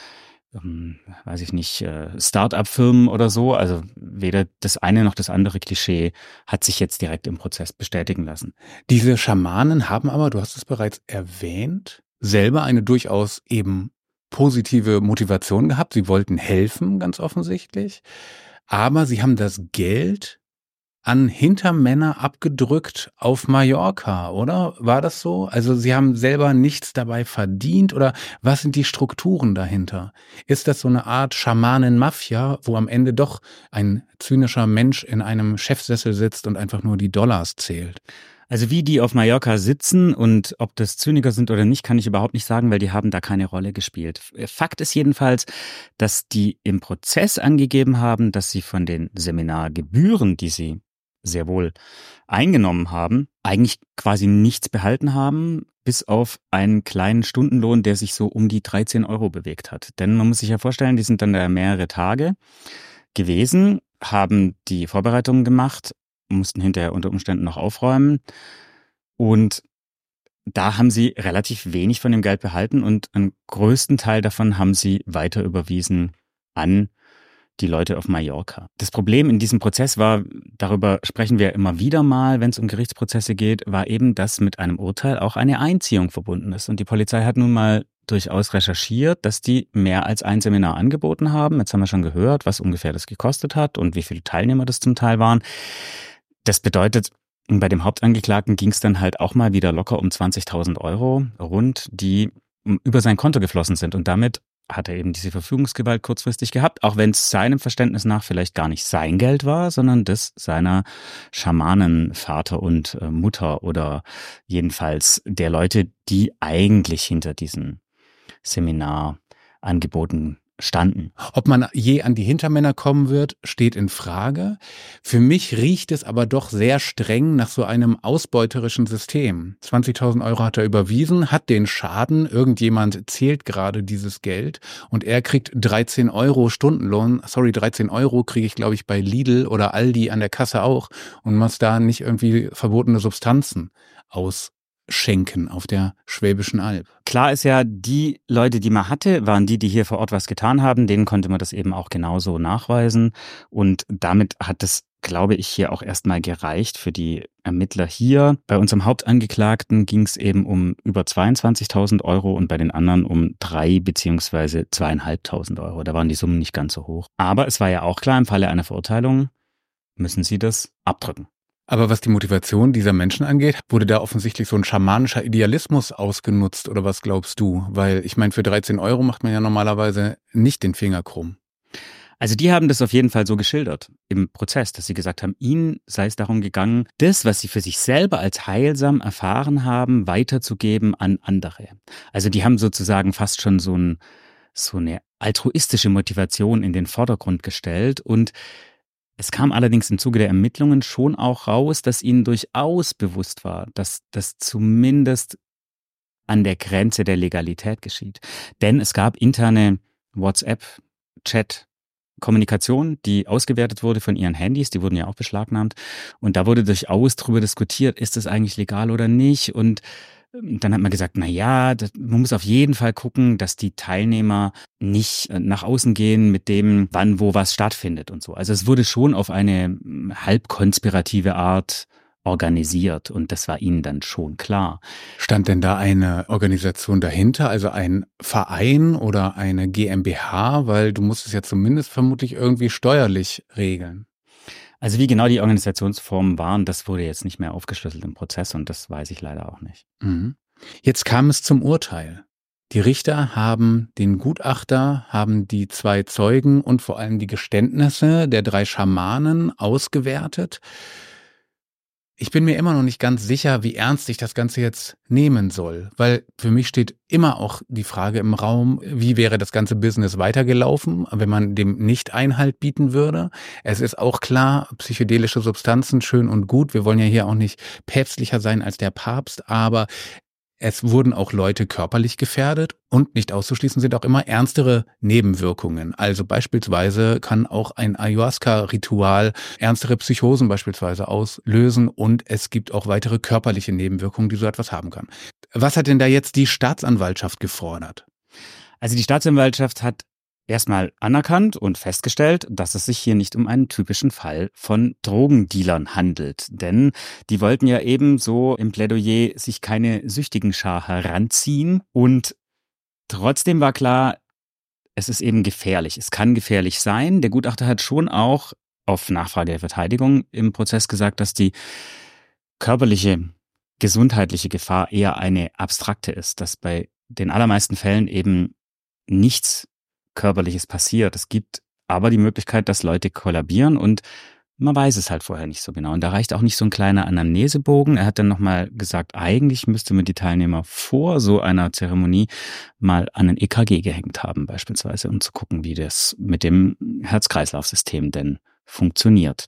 ähm, weiß ich nicht, äh, Start-up-Firmen oder so. Also weder das eine noch das andere Klischee hat sich jetzt direkt im Prozess bestätigen lassen. Diese Schamanen haben aber, du hast es bereits erwähnt, selber eine durchaus eben positive Motivation gehabt. Sie wollten helfen, ganz offensichtlich. Aber sie haben das Geld an Hintermänner abgedrückt auf Mallorca, oder? War das so? Also Sie haben selber nichts dabei verdient oder was sind die Strukturen dahinter? Ist das so eine Art Schamanen-Mafia, wo am Ende doch ein zynischer Mensch in einem Chefsessel sitzt und einfach nur die Dollars zählt? Also wie die auf Mallorca sitzen und ob das Zyniker sind oder nicht, kann ich überhaupt nicht sagen, weil die haben da keine Rolle gespielt. Fakt ist jedenfalls, dass die im Prozess angegeben haben, dass sie von den Seminargebühren, die sie sehr wohl eingenommen haben, eigentlich quasi nichts behalten haben, bis auf einen kleinen Stundenlohn, der sich so um die 13 Euro bewegt hat. Denn man muss sich ja vorstellen, die sind dann da mehrere Tage gewesen, haben die Vorbereitungen gemacht, mussten hinterher unter Umständen noch aufräumen und da haben sie relativ wenig von dem Geld behalten und einen größten Teil davon haben sie weiter überwiesen an die Leute auf Mallorca. Das Problem in diesem Prozess war, darüber sprechen wir immer wieder mal, wenn es um Gerichtsprozesse geht, war eben, dass mit einem Urteil auch eine Einziehung verbunden ist. Und die Polizei hat nun mal durchaus recherchiert, dass die mehr als ein Seminar angeboten haben. Jetzt haben wir schon gehört, was ungefähr das gekostet hat und wie viele Teilnehmer das zum Teil waren. Das bedeutet, bei dem Hauptangeklagten ging es dann halt auch mal wieder locker um 20.000 Euro rund, die über sein Konto geflossen sind. Und damit hat er eben diese Verfügungsgewalt kurzfristig gehabt, auch wenn es seinem Verständnis nach vielleicht gar nicht sein Geld war, sondern das seiner Schamanen, Vater und äh, Mutter oder jedenfalls der Leute, die eigentlich hinter diesen Seminarangeboten standen. Ob man je an die Hintermänner kommen wird, steht in Frage. Für mich riecht es aber doch sehr streng nach so einem ausbeuterischen System. 20.000 Euro hat er überwiesen, hat den Schaden, irgendjemand zählt gerade dieses Geld und er kriegt 13 Euro Stundenlohn. Sorry, 13 Euro kriege ich, glaube ich, bei Lidl oder Aldi an der Kasse auch und muss da nicht irgendwie verbotene Substanzen aus schenken auf der Schwäbischen Alb. Klar ist ja, die Leute, die man hatte, waren die, die hier vor Ort was getan haben. Denen konnte man das eben auch genauso nachweisen. Und damit hat es, glaube ich, hier auch erstmal gereicht für die Ermittler hier. Bei unserem Hauptangeklagten ging es eben um über 22.000 Euro und bei den anderen um drei beziehungsweise zweieinhalbtausend Euro. Da waren die Summen nicht ganz so hoch. Aber es war ja auch klar, im Falle einer Verurteilung müssen sie das abdrücken. Aber was die Motivation dieser Menschen angeht, wurde da offensichtlich so ein schamanischer Idealismus ausgenutzt oder was glaubst du? Weil ich meine, für 13 Euro macht man ja normalerweise nicht den Finger krumm. Also die haben das auf jeden Fall so geschildert im Prozess, dass sie gesagt haben, ihnen sei es darum gegangen, das, was sie für sich selber als heilsam erfahren haben, weiterzugeben an andere. Also die haben sozusagen fast schon so, ein, so eine altruistische Motivation in den Vordergrund gestellt und es kam allerdings im Zuge der Ermittlungen schon auch raus, dass ihnen durchaus bewusst war, dass das zumindest an der Grenze der Legalität geschieht. Denn es gab interne WhatsApp-Chat Kommunikation, die ausgewertet wurde von ihren Handys, die wurden ja auch beschlagnahmt. Und da wurde durchaus darüber diskutiert, ist das eigentlich legal oder nicht? Und dann hat man gesagt, na ja, man muss auf jeden Fall gucken, dass die Teilnehmer nicht äh, nach außen gehen mit dem, wann wo was stattfindet und so. Also es wurde schon auf eine hm, halb konspirative Art organisiert und das war ihnen dann schon klar. Stand denn da eine Organisation dahinter, also ein Verein oder eine GmbH, weil du musst es ja zumindest vermutlich irgendwie steuerlich regeln. Also wie genau die Organisationsformen waren, das wurde jetzt nicht mehr aufgeschlüsselt im Prozess und das weiß ich leider auch nicht. Mhm. Jetzt kam es zum Urteil. Die Richter haben den Gutachter, haben die zwei Zeugen und vor allem die Geständnisse der drei Schamanen ausgewertet. Ich bin mir immer noch nicht ganz sicher, wie ernst ich das Ganze jetzt nehmen soll, weil für mich steht immer auch die Frage im Raum, wie wäre das ganze Business weitergelaufen, wenn man dem nicht Einhalt bieten würde. Es ist auch klar, psychedelische Substanzen schön und gut. Wir wollen ja hier auch nicht päpstlicher sein als der Papst, aber es wurden auch Leute körperlich gefährdet und nicht auszuschließen sind auch immer ernstere Nebenwirkungen. Also beispielsweise kann auch ein Ayahuasca-Ritual ernstere Psychosen beispielsweise auslösen und es gibt auch weitere körperliche Nebenwirkungen, die so etwas haben kann. Was hat denn da jetzt die Staatsanwaltschaft gefordert? Also die Staatsanwaltschaft hat erstmal anerkannt und festgestellt, dass es sich hier nicht um einen typischen Fall von Drogendealern handelt. Denn die wollten ja eben so im Plädoyer sich keine süchtigen Schar heranziehen. Und trotzdem war klar, es ist eben gefährlich. Es kann gefährlich sein. Der Gutachter hat schon auch auf Nachfrage der Verteidigung im Prozess gesagt, dass die körperliche, gesundheitliche Gefahr eher eine abstrakte ist, dass bei den allermeisten Fällen eben nichts Körperliches passiert. Es gibt aber die Möglichkeit, dass Leute kollabieren und man weiß es halt vorher nicht so genau. Und da reicht auch nicht so ein kleiner Anamnesebogen. Er hat dann nochmal gesagt, eigentlich müsste man die Teilnehmer vor so einer Zeremonie mal an ein EKG gehängt haben, beispielsweise, um zu gucken, wie das mit dem Herz-Kreislauf-System denn funktioniert.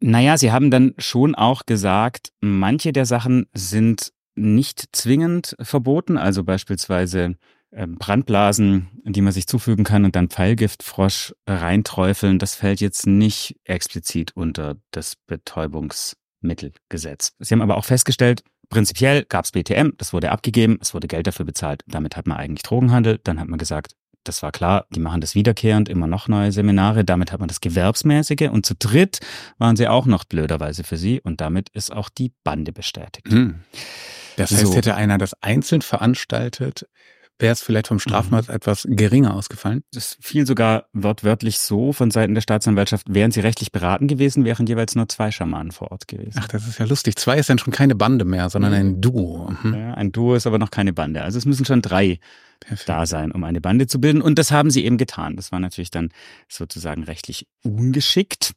Naja, sie haben dann schon auch gesagt, manche der Sachen sind nicht zwingend verboten, also beispielsweise Brandblasen, die man sich zufügen kann und dann Pfeilgiftfrosch reinträufeln, das fällt jetzt nicht explizit unter das Betäubungsmittelgesetz. Sie haben aber auch festgestellt, prinzipiell gab es BTM, das wurde abgegeben, es wurde Geld dafür bezahlt. Damit hat man eigentlich Drogenhandel. Dann hat man gesagt, das war klar, die machen das wiederkehrend, immer noch neue Seminare. Damit hat man das Gewerbsmäßige. Und zu dritt waren sie auch noch blöderweise für sie. Und damit ist auch die Bande bestätigt. Hm. Das heißt, so. hätte einer das einzeln veranstaltet, wäre es vielleicht vom Strafmaß mhm. etwas geringer ausgefallen. Das fiel sogar wortwörtlich so von Seiten der Staatsanwaltschaft, wären sie rechtlich beraten gewesen, wären jeweils nur zwei Schamanen vor Ort gewesen. Ach, das ist ja lustig. Zwei ist dann schon keine Bande mehr, sondern mhm. ein Duo. Mhm. Ja, ein Duo ist aber noch keine Bande. Also es müssen schon drei Perfekt. da sein, um eine Bande zu bilden. Und das haben sie eben getan. Das war natürlich dann sozusagen rechtlich ungeschickt.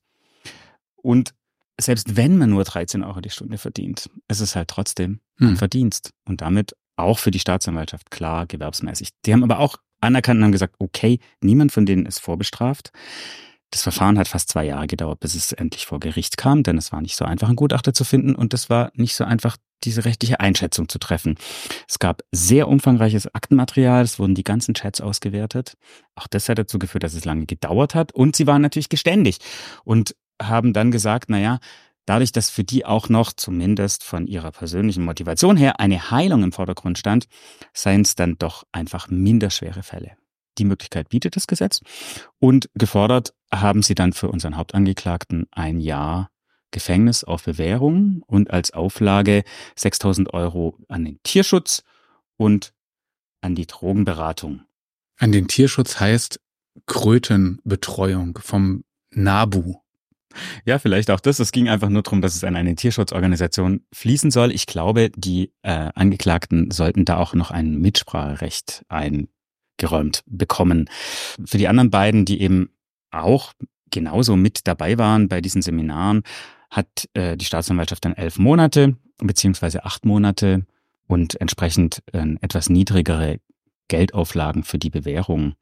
Und selbst wenn man nur 13 Euro die Stunde verdient, ist es halt trotzdem ein hm. Verdienst. Und damit auch für die Staatsanwaltschaft klar gewerbsmäßig. Die haben aber auch anerkannt und haben gesagt, okay, niemand von denen ist vorbestraft. Das Verfahren hat fast zwei Jahre gedauert, bis es endlich vor Gericht kam, denn es war nicht so einfach, einen Gutachter zu finden und es war nicht so einfach, diese rechtliche Einschätzung zu treffen. Es gab sehr umfangreiches Aktenmaterial, es wurden die ganzen Chats ausgewertet. Auch das hat dazu geführt, dass es lange gedauert hat und sie waren natürlich geständig und haben dann gesagt, naja, Dadurch, dass für die auch noch, zumindest von ihrer persönlichen Motivation her, eine Heilung im Vordergrund stand, seien es dann doch einfach minderschwere Fälle. Die Möglichkeit bietet das Gesetz und gefordert haben sie dann für unseren Hauptangeklagten ein Jahr Gefängnis auf Bewährung und als Auflage 6000 Euro an den Tierschutz und an die Drogenberatung. An den Tierschutz heißt Krötenbetreuung vom NABU. Ja, vielleicht auch das. Es ging einfach nur darum, dass es an eine Tierschutzorganisation fließen soll. Ich glaube, die äh, Angeklagten sollten da auch noch ein Mitspracherecht eingeräumt bekommen. Für die anderen beiden, die eben auch genauso mit dabei waren bei diesen Seminaren, hat äh, die Staatsanwaltschaft dann elf Monate beziehungsweise acht Monate und entsprechend äh, etwas niedrigere Geldauflagen für die Bewährung.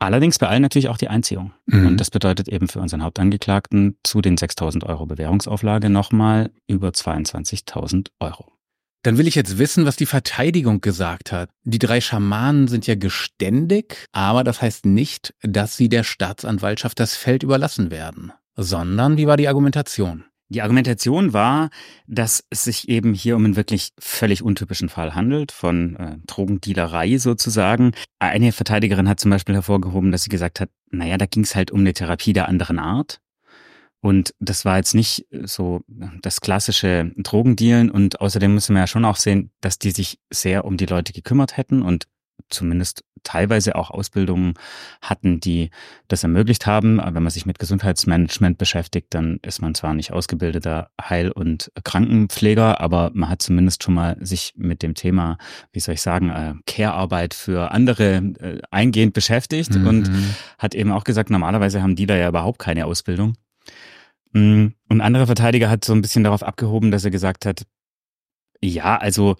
Allerdings bei allen natürlich auch die Einziehung. Mhm. Und das bedeutet eben für unseren Hauptangeklagten zu den 6.000 Euro Bewährungsauflage nochmal über 22.000 Euro. Dann will ich jetzt wissen, was die Verteidigung gesagt hat. Die drei Schamanen sind ja geständig, aber das heißt nicht, dass sie der Staatsanwaltschaft das Feld überlassen werden, sondern wie war die Argumentation? Die Argumentation war, dass es sich eben hier um einen wirklich völlig untypischen Fall handelt, von äh, Drogendealerei sozusagen. Eine Verteidigerin hat zum Beispiel hervorgehoben, dass sie gesagt hat, naja, da ging es halt um eine Therapie der anderen Art. Und das war jetzt nicht so das klassische Drogendealen. Und außerdem müssen wir ja schon auch sehen, dass die sich sehr um die Leute gekümmert hätten und zumindest teilweise auch Ausbildungen hatten, die das ermöglicht haben. Aber wenn man sich mit Gesundheitsmanagement beschäftigt, dann ist man zwar nicht ausgebildeter Heil- und Krankenpfleger, aber man hat zumindest schon mal sich mit dem Thema, wie soll ich sagen, äh, Care-Arbeit für andere äh, eingehend beschäftigt mhm. und hat eben auch gesagt, normalerweise haben die da ja überhaupt keine Ausbildung. Mm, und ein anderer Verteidiger hat so ein bisschen darauf abgehoben, dass er gesagt hat, ja, also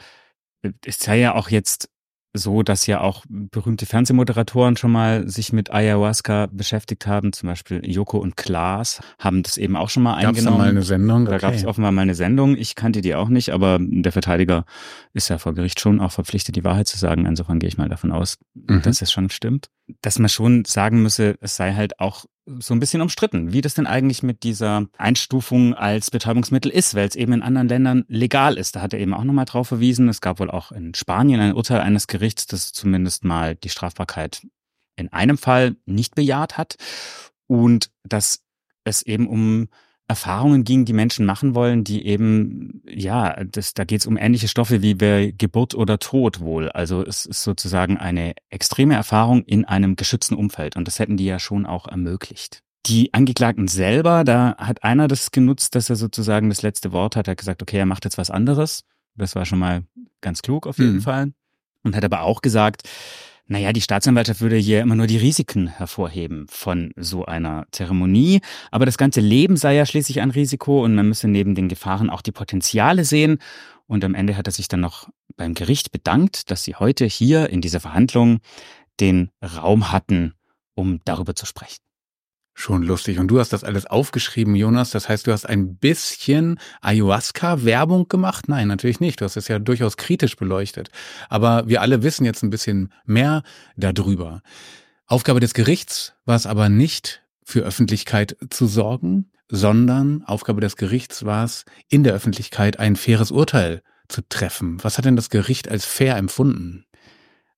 es sei ja auch jetzt so, dass ja auch berühmte Fernsehmoderatoren schon mal sich mit Ayahuasca beschäftigt haben. Zum Beispiel Joko und Klaas haben das eben auch schon mal gab's eingenommen. Da mal eine Sendung? Da gab es offenbar mal eine Sendung. Ich kannte die auch nicht, aber der Verteidiger ist ja vor Gericht schon auch verpflichtet, die Wahrheit zu sagen. Insofern gehe ich mal davon aus, mhm. dass es schon stimmt. Dass man schon sagen müsse, es sei halt auch so ein bisschen umstritten, wie das denn eigentlich mit dieser Einstufung als Betäubungsmittel ist, weil es eben in anderen Ländern legal ist. Da hat er eben auch nochmal drauf verwiesen. Es gab wohl auch in Spanien ein Urteil eines Gerichts, das zumindest mal die Strafbarkeit in einem Fall nicht bejaht hat und dass es eben um Erfahrungen ging, die Menschen machen wollen, die eben, ja, das, da geht es um ähnliche Stoffe wie bei Geburt oder Tod wohl. Also es ist sozusagen eine extreme Erfahrung in einem geschützten Umfeld und das hätten die ja schon auch ermöglicht. Die Angeklagten selber, da hat einer das genutzt, dass er sozusagen das letzte Wort hat. Er hat gesagt, okay, er macht jetzt was anderes. Das war schon mal ganz klug auf jeden mhm. Fall. Und hat aber auch gesagt, naja, die Staatsanwaltschaft würde hier immer nur die Risiken hervorheben von so einer Zeremonie. Aber das ganze Leben sei ja schließlich ein Risiko und man müsse neben den Gefahren auch die Potenziale sehen. Und am Ende hat er sich dann noch beim Gericht bedankt, dass sie heute hier in dieser Verhandlung den Raum hatten, um darüber zu sprechen. Schon lustig. Und du hast das alles aufgeschrieben, Jonas. Das heißt, du hast ein bisschen Ayahuasca-Werbung gemacht? Nein, natürlich nicht. Du hast es ja durchaus kritisch beleuchtet. Aber wir alle wissen jetzt ein bisschen mehr darüber. Aufgabe des Gerichts war es aber nicht, für Öffentlichkeit zu sorgen, sondern Aufgabe des Gerichts war es, in der Öffentlichkeit ein faires Urteil zu treffen. Was hat denn das Gericht als fair empfunden?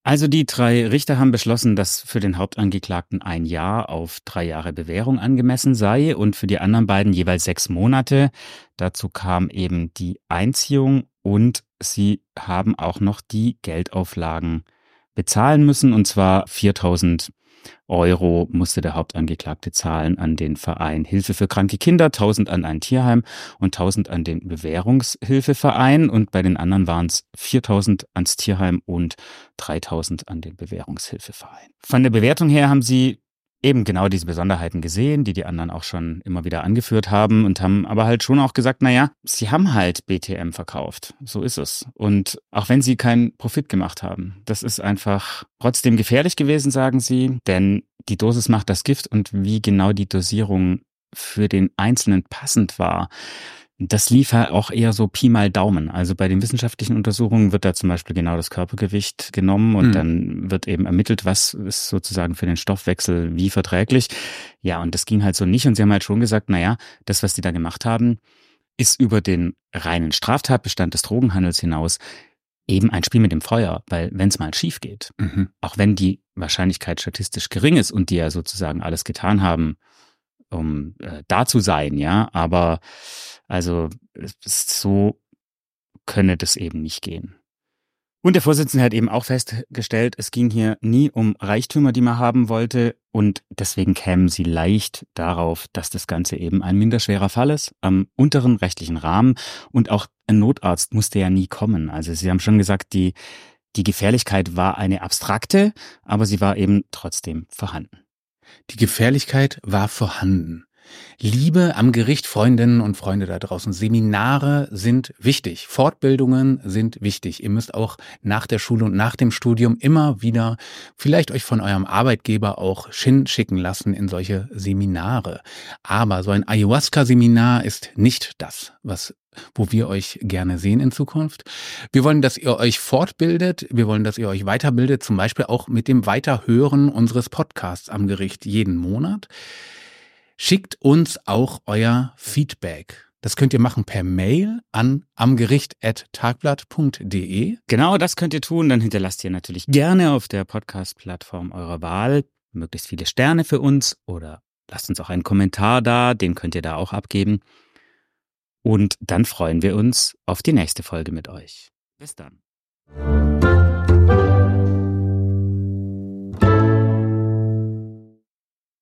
Also die drei Richter haben beschlossen, dass für den Hauptangeklagten ein Jahr auf drei Jahre Bewährung angemessen sei und für die anderen beiden jeweils sechs Monate. Dazu kam eben die Einziehung und sie haben auch noch die Geldauflagen bezahlen müssen und zwar 4000 Euro musste der Hauptangeklagte zahlen an den Verein Hilfe für kranke Kinder, 1000 an ein Tierheim und 1000 an den Bewährungshilfeverein und bei den anderen waren es 4000 ans Tierheim und 3000 an den Bewährungshilfeverein. Von der Bewertung her haben sie eben genau diese Besonderheiten gesehen, die die anderen auch schon immer wieder angeführt haben und haben aber halt schon auch gesagt, na ja, sie haben halt BTM verkauft. So ist es. Und auch wenn sie keinen Profit gemacht haben, das ist einfach trotzdem gefährlich gewesen, sagen sie, denn die Dosis macht das Gift und wie genau die Dosierung für den Einzelnen passend war, das lief halt auch eher so Pi mal Daumen. Also bei den wissenschaftlichen Untersuchungen wird da zum Beispiel genau das Körpergewicht genommen und mhm. dann wird eben ermittelt, was ist sozusagen für den Stoffwechsel wie verträglich. Ja, und das ging halt so nicht. Und sie haben halt schon gesagt, naja, das, was die da gemacht haben, ist über den reinen Straftatbestand des Drogenhandels hinaus eben ein Spiel mit dem Feuer, weil wenn es mal schief geht, mhm. auch wenn die Wahrscheinlichkeit statistisch gering ist und die ja sozusagen alles getan haben, um äh, da zu sein, ja, aber also so könne das eben nicht gehen. Und der Vorsitzende hat eben auch festgestellt, es ging hier nie um Reichtümer, die man haben wollte. Und deswegen kämen sie leicht darauf, dass das Ganze eben ein minderschwerer Fall ist, am unteren rechtlichen Rahmen. Und auch ein Notarzt musste ja nie kommen. Also sie haben schon gesagt, die, die Gefährlichkeit war eine abstrakte, aber sie war eben trotzdem vorhanden. Die Gefährlichkeit war vorhanden. Liebe am Gericht, Freundinnen und Freunde da draußen, Seminare sind wichtig, Fortbildungen sind wichtig. Ihr müsst auch nach der Schule und nach dem Studium immer wieder vielleicht euch von eurem Arbeitgeber auch schicken lassen in solche Seminare. Aber so ein Ayahuasca-Seminar ist nicht das, was wo wir euch gerne sehen in Zukunft. Wir wollen, dass ihr euch fortbildet. Wir wollen, dass ihr euch weiterbildet, zum Beispiel auch mit dem Weiterhören unseres Podcasts am Gericht jeden Monat. Schickt uns auch euer Feedback. Das könnt ihr machen per Mail an amgericht.tagblatt.de. Genau, das könnt ihr tun. Dann hinterlasst ihr natürlich gerne auf der Podcast-Plattform eurer Wahl möglichst viele Sterne für uns oder lasst uns auch einen Kommentar da, den könnt ihr da auch abgeben. Und dann freuen wir uns auf die nächste Folge mit euch. Bis dann.